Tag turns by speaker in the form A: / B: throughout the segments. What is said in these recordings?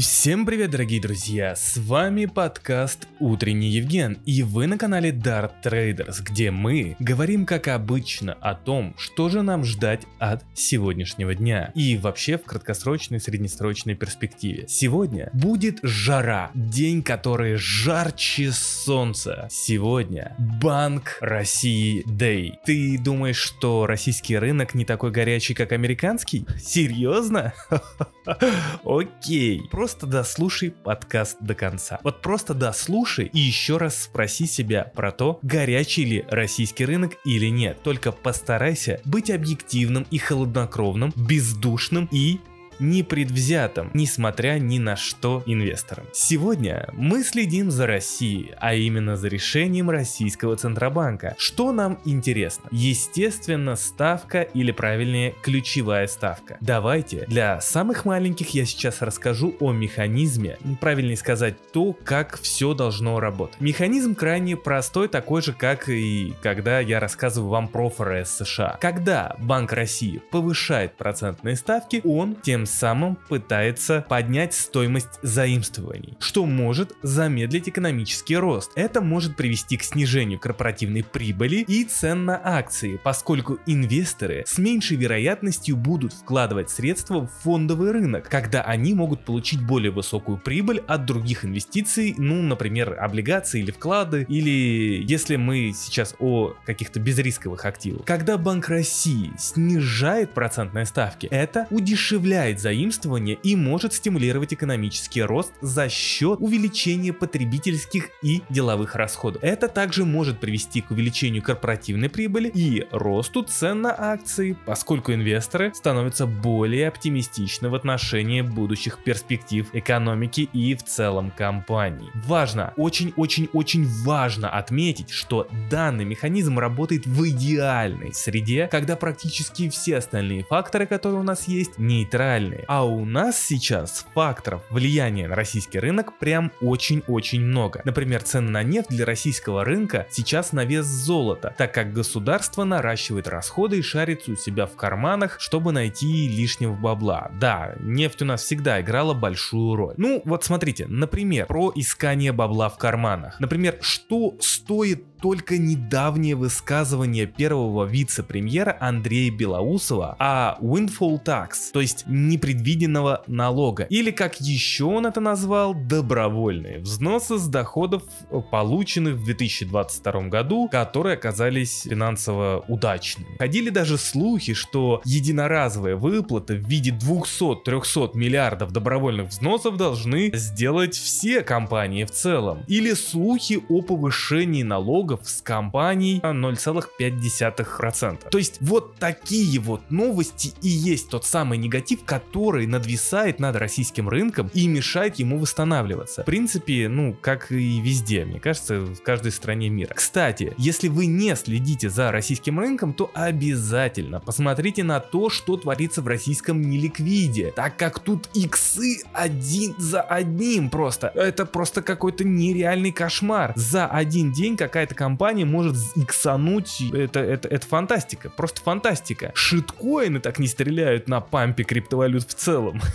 A: Всем привет, дорогие друзья! С вами подкаст Утренний Евген, и вы на канале Dart Traders, где мы говорим, как обычно, о том, что же нам ждать от сегодняшнего дня и вообще в краткосрочной и среднесрочной перспективе. Сегодня будет жара, день, который жарче солнца. Сегодня Банк России Day. Ты думаешь, что российский рынок не такой горячий, как американский? Серьезно? Окей, просто дослушай подкаст до конца. Вот просто дослушай и еще раз спроси себя про то, горячий ли российский рынок или нет. Только постарайся быть объективным и холоднокровным, бездушным и непредвзятым, несмотря ни на что инвесторам. Сегодня мы следим за Россией, а именно за решением российского Центробанка. Что нам интересно? Естественно, ставка или правильнее ключевая ставка. Давайте для самых маленьких я сейчас расскажу о механизме, правильнее сказать то, как все должно работать. Механизм крайне простой, такой же, как и когда я рассказываю вам про ФРС США. Когда Банк России повышает процентные ставки, он тем самым пытается поднять стоимость заимствований, что может замедлить экономический рост. Это может привести к снижению корпоративной прибыли и цен на акции, поскольку инвесторы с меньшей вероятностью будут вкладывать средства в фондовый рынок, когда они могут получить более высокую прибыль от других инвестиций, ну, например, облигации или вклады, или если мы сейчас о каких-то безрисковых активах. Когда Банк России снижает процентные ставки, это удешевляет заимствования и может стимулировать экономический рост за счет увеличения потребительских и деловых расходов. Это также может привести к увеличению корпоративной прибыли и росту цен на акции, поскольку инвесторы становятся более оптимистичны в отношении будущих перспектив экономики и в целом компании. Важно, очень-очень-очень важно отметить, что данный механизм работает в идеальной среде, когда практически все остальные факторы, которые у нас есть, нейтральны глобальные. А у нас сейчас факторов влияния на российский рынок прям очень-очень много. Например, цены на нефть для российского рынка сейчас на вес золота, так как государство наращивает расходы и шарится у себя в карманах, чтобы найти лишнего бабла. Да, нефть у нас всегда играла большую роль. Ну, вот смотрите, например, про искание бабла в карманах. Например, что стоит только недавнее высказывание первого вице-премьера Андрея Белоусова о windfall tax, то есть непредвиденного налога, или как еще он это назвал, добровольные взносы с доходов, полученных в 2022 году, которые оказались финансово удачными. Ходили даже слухи, что единоразовые выплаты в виде 200-300 миллиардов добровольных взносов должны сделать все компании в целом. Или слухи о повышении налогов с компаний 0,5%. То есть вот такие вот новости и есть тот самый негатив, который надвисает над российским рынком и мешает ему восстанавливаться. В принципе, ну, как и везде, мне кажется, в каждой стране мира. Кстати, если вы не следите за российским рынком, то обязательно посмотрите на то, что творится в российском неликвиде, так как тут иксы один за одним просто. Это просто какой-то нереальный кошмар. За один день какая-то компания может иксануть. Это, это, это фантастика, просто фантастика. Шиткоины так не стреляют на пампе криптовалют в целом.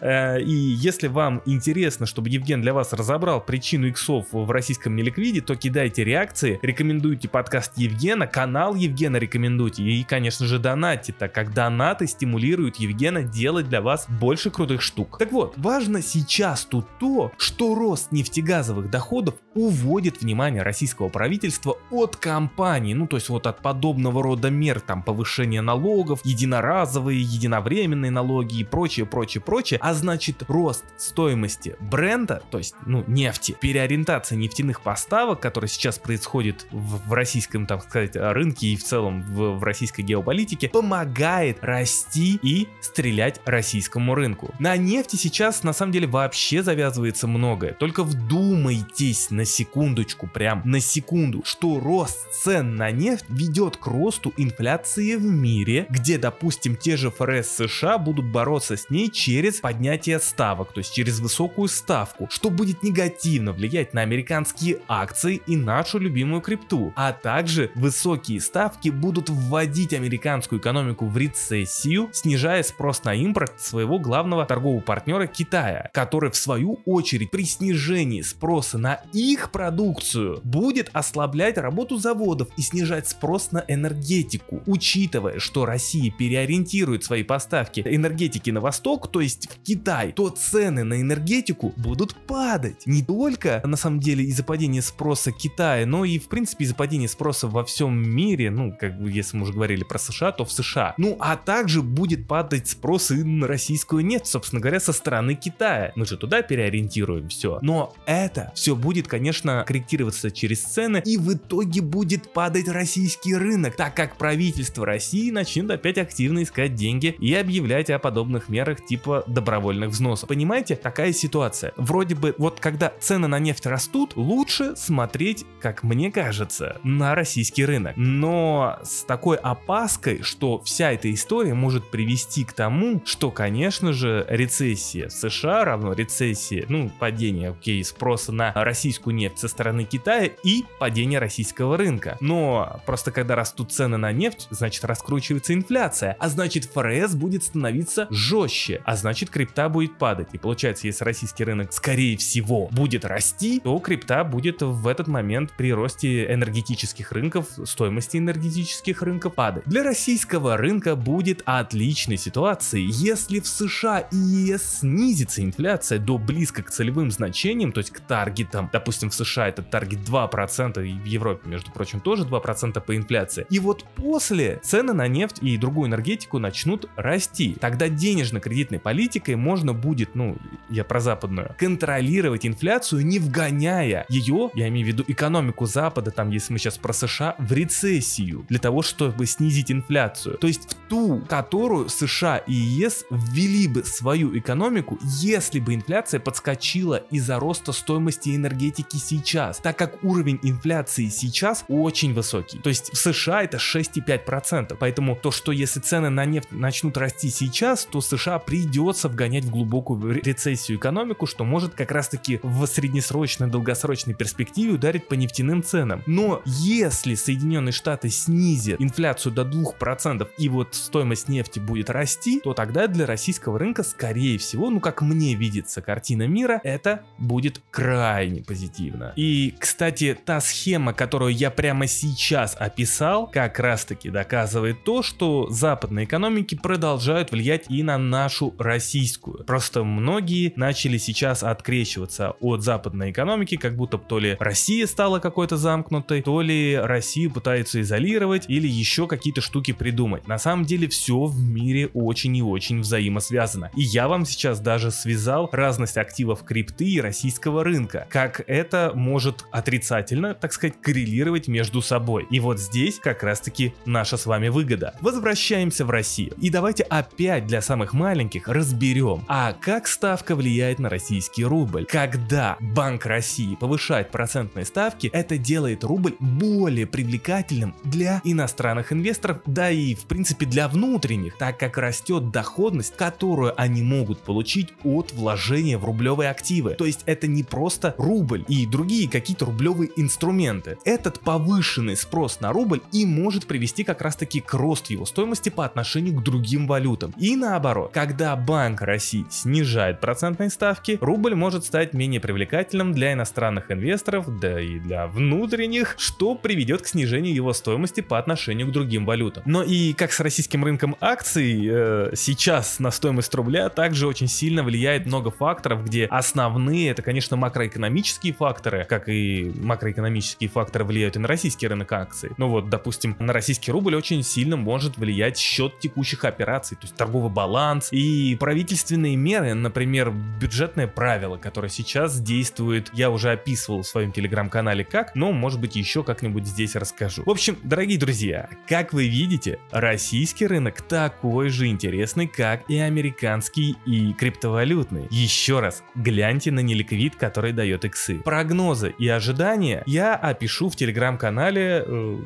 A: Э, и если вам интересно, чтобы Евген для вас разобрал причину иксов в российском неликвиде, то кидайте реакции, рекомендуйте подкаст Евгена, канал Евгена рекомендуйте и, конечно же, донатьте, так как донаты стимулируют Евгена делать для вас больше крутых штук. Так вот, важно сейчас тут то, что рост нефтегазовых доходов уводит внимание российского правительства от компаний, ну то есть вот от подобного рода мер, там повышение налогов, единоразовые, единовременные налоги и прочее, прочее, прочее, а значит рост стоимости бренда, то есть ну нефти, переориентация нефтяных поставок, которая сейчас происходит в, в российском, так сказать, рынке и в целом в, в российской геополитике, помогает расти и стрелять российскому рынку. На нефти сейчас на самом деле вообще завязывается многое, только вдумайтесь на секундочку, прям на секунду, что рост цен на нефть ведет к росту инфляции в мире, где, допустим, те же ФРС США будут бороться с ней через поднятие ставок, то есть через высокую ставку, что будет негативно влиять на американские акции и нашу любимую крипту. А также высокие ставки будут вводить американскую экономику в рецессию, снижая спрос на импорт своего главного торгового партнера Китая, который в свою очередь при снижении спроса на их продукцию будет ослаблять работу заводов и снижать спрос на энергетику. Учитывая, что Россия переориентирует свои поставки энергетики на восток, то есть в Китай, то цены на энергетику будут падать. Не только на самом деле из-за падения спроса Китая, но и в принципе из-за падения спроса во всем мире, ну как бы если мы уже говорили про США, то в США. Ну а также будет падать спрос и на российскую нефть, собственно говоря, со стороны Китая. Мы же туда переориентируем все. Но это все будет, конечно, корректироваться через цены и в итоге будет падать российский рынок, так как правительство России начнет опять активно искать деньги и объявлять о подобных мерах типа добровольных взносов. Понимаете, такая ситуация. Вроде бы вот когда цены на нефть растут, лучше смотреть, как мне кажется, на российский рынок. Но с такой опаской, что вся эта история может привести к тому, что, конечно же, рецессия в США равно рецессии, ну, падение, окей, спроса на российскую нефть со стороны Китая и падение российского рынка. Но просто когда растут цены на нефть, значит раскручивается инфляция, а значит ФРС будет становиться жестче, а значит крипта будет падать. И получается, если российский рынок скорее всего будет расти, то крипта будет в этот момент при росте энергетических рынков, стоимости энергетических рынков падать. Для российского рынка будет отличной ситуацией, если в США и ЕС снизится инфляция до близко к целевым значениям, то есть к таргетам. Допустим, в США этот таргет 2%, и в Европе, между прочим, тоже 2% по инфляции. И вот после цены на нефть и другую энергетику начнут расти. Тогда денежно-кредитной политикой можно будет, ну, я про западную, контролировать инфляцию, не вгоняя ее, я имею в виду экономику Запада, там, если мы сейчас про США, в рецессию, для того, чтобы снизить инфляцию. То есть в ту, которую США и ЕС ввели бы свою экономику, если бы инфляция подскочила из-за роста стоимости энергетики сейчас, так как уровень инфляции сейчас очень высокий. То есть в США это 6,5%. Поэтому то, что если цены на нефть начнут расти сейчас, то США придется вгонять в глубокую рецессию экономику, что может как раз таки в среднесрочной, долгосрочной перспективе ударить по нефтяным ценам. Но если Соединенные Штаты снизят инфляцию до 2% и вот стоимость нефти будет расти, то тогда для российского рынка, скорее всего, ну как мне видится картина мира, это будет крайне позитивно. И, кстати, та схема, которую я прямо сейчас описал, как раз таки доказывает то, что западные экономики продолжают влиять и на нашу российскую. Просто многие начали сейчас открещиваться от западной экономики, как будто то ли Россия стала какой-то замкнутой, то ли Россию пытаются изолировать или еще какие-то штуки придумать. На самом деле все в мире очень и очень взаимосвязано. И я вам сейчас даже связал разность активов крипты и российского рынка, как это может отрицательно, так сказать, коррелировать между собой. И вот здесь как раз таки наша с вами выгода. Возвращаемся в Россию. И давайте опять для самых маленьких разберем, а как ставка влияет на российский рубль. Когда Банк России повышает процентные ставки, это делает рубль более привлекательным для иностранных инвесторов, да и в принципе для внутренних, так как растет доходность, которую они могут получить от вложения в рублевые активы. То есть это не просто рубль и другие какие-то рублевые инструменты. Этот повышенный спрос на рубль и может привести как раз таки к росту его стоимости по отношению к другим валютам. И наоборот, когда Банк России снижает процентные ставки, рубль может стать менее привлекательным для иностранных инвесторов, да и для внутренних, что приведет к снижению его стоимости по отношению к другим валютам. Но и как с российским рынком акций, э, сейчас на стоимость рубля также очень сильно влияет много факторов, где основные это, конечно, макроэкономические факторы, как и макроэкономические факторы влияют и на российский рынок акций. Ну вот, допустим, на российский рубль очень сильно может влиять счет текущих операций, то есть торговый баланс и правительственные меры, например, бюджетное правило, которое сейчас действует, я уже описывал в своем телеграм-канале как, но может быть еще как-нибудь здесь расскажу. В общем, дорогие друзья, как вы видите, российский рынок такой же интересный, как и американский и криптовалютный. Еще раз, гляньте на неликвид, который дает иксы. Прогнозы и ожидания я опишу в телеграм-канале, э,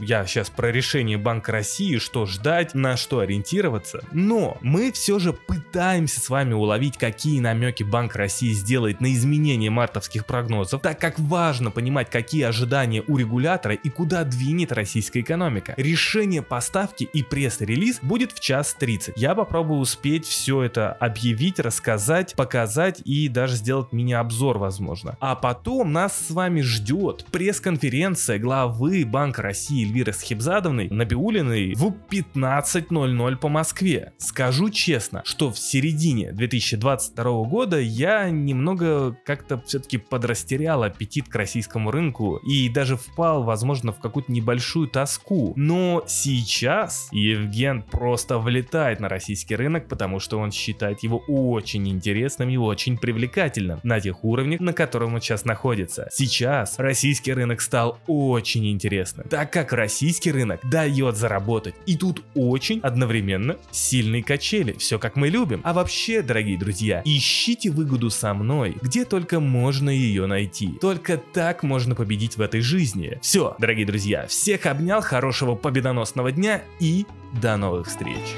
A: я сейчас про решение Банка России, что ждать, на что ориентироваться. Но мы все же пытаемся с вами уловить, какие намеки Банк России сделает на изменение мартовских прогнозов, так как важно понимать, какие ожидания у регулятора и куда двинет российская экономика. Решение поставки и пресс-релиз будет в час 30. Я попробую успеть все это объявить, рассказать, показать и даже сделать мини-обзор, возможно. А потом нас с вами ждет пресс-конференция главы Банка России Эльвиры Схибзадовны Набиулиной в 15.00 по Москве. Скажу честно, что в середине 2022 года я немного как-то все-таки подрастерял аппетит к российскому рынку и даже впал, возможно, в какую-то небольшую тоску. Но сейчас Евген просто влетает на российский рынок, потому что он считает его очень интересным и очень привлекательным на тех уровнях, на котором он сейчас находится. Сейчас российский рынок стал очень интересным, так как российский рынок дает заработать. И тут очень одновременно сильные качели, все как мы любим. А вообще, дорогие друзья, ищите выгоду со мной, где только можно ее найти. Только так можно победить в этой жизни. Все, дорогие друзья, всех обнял, хорошего победоносного дня и до новых встреч.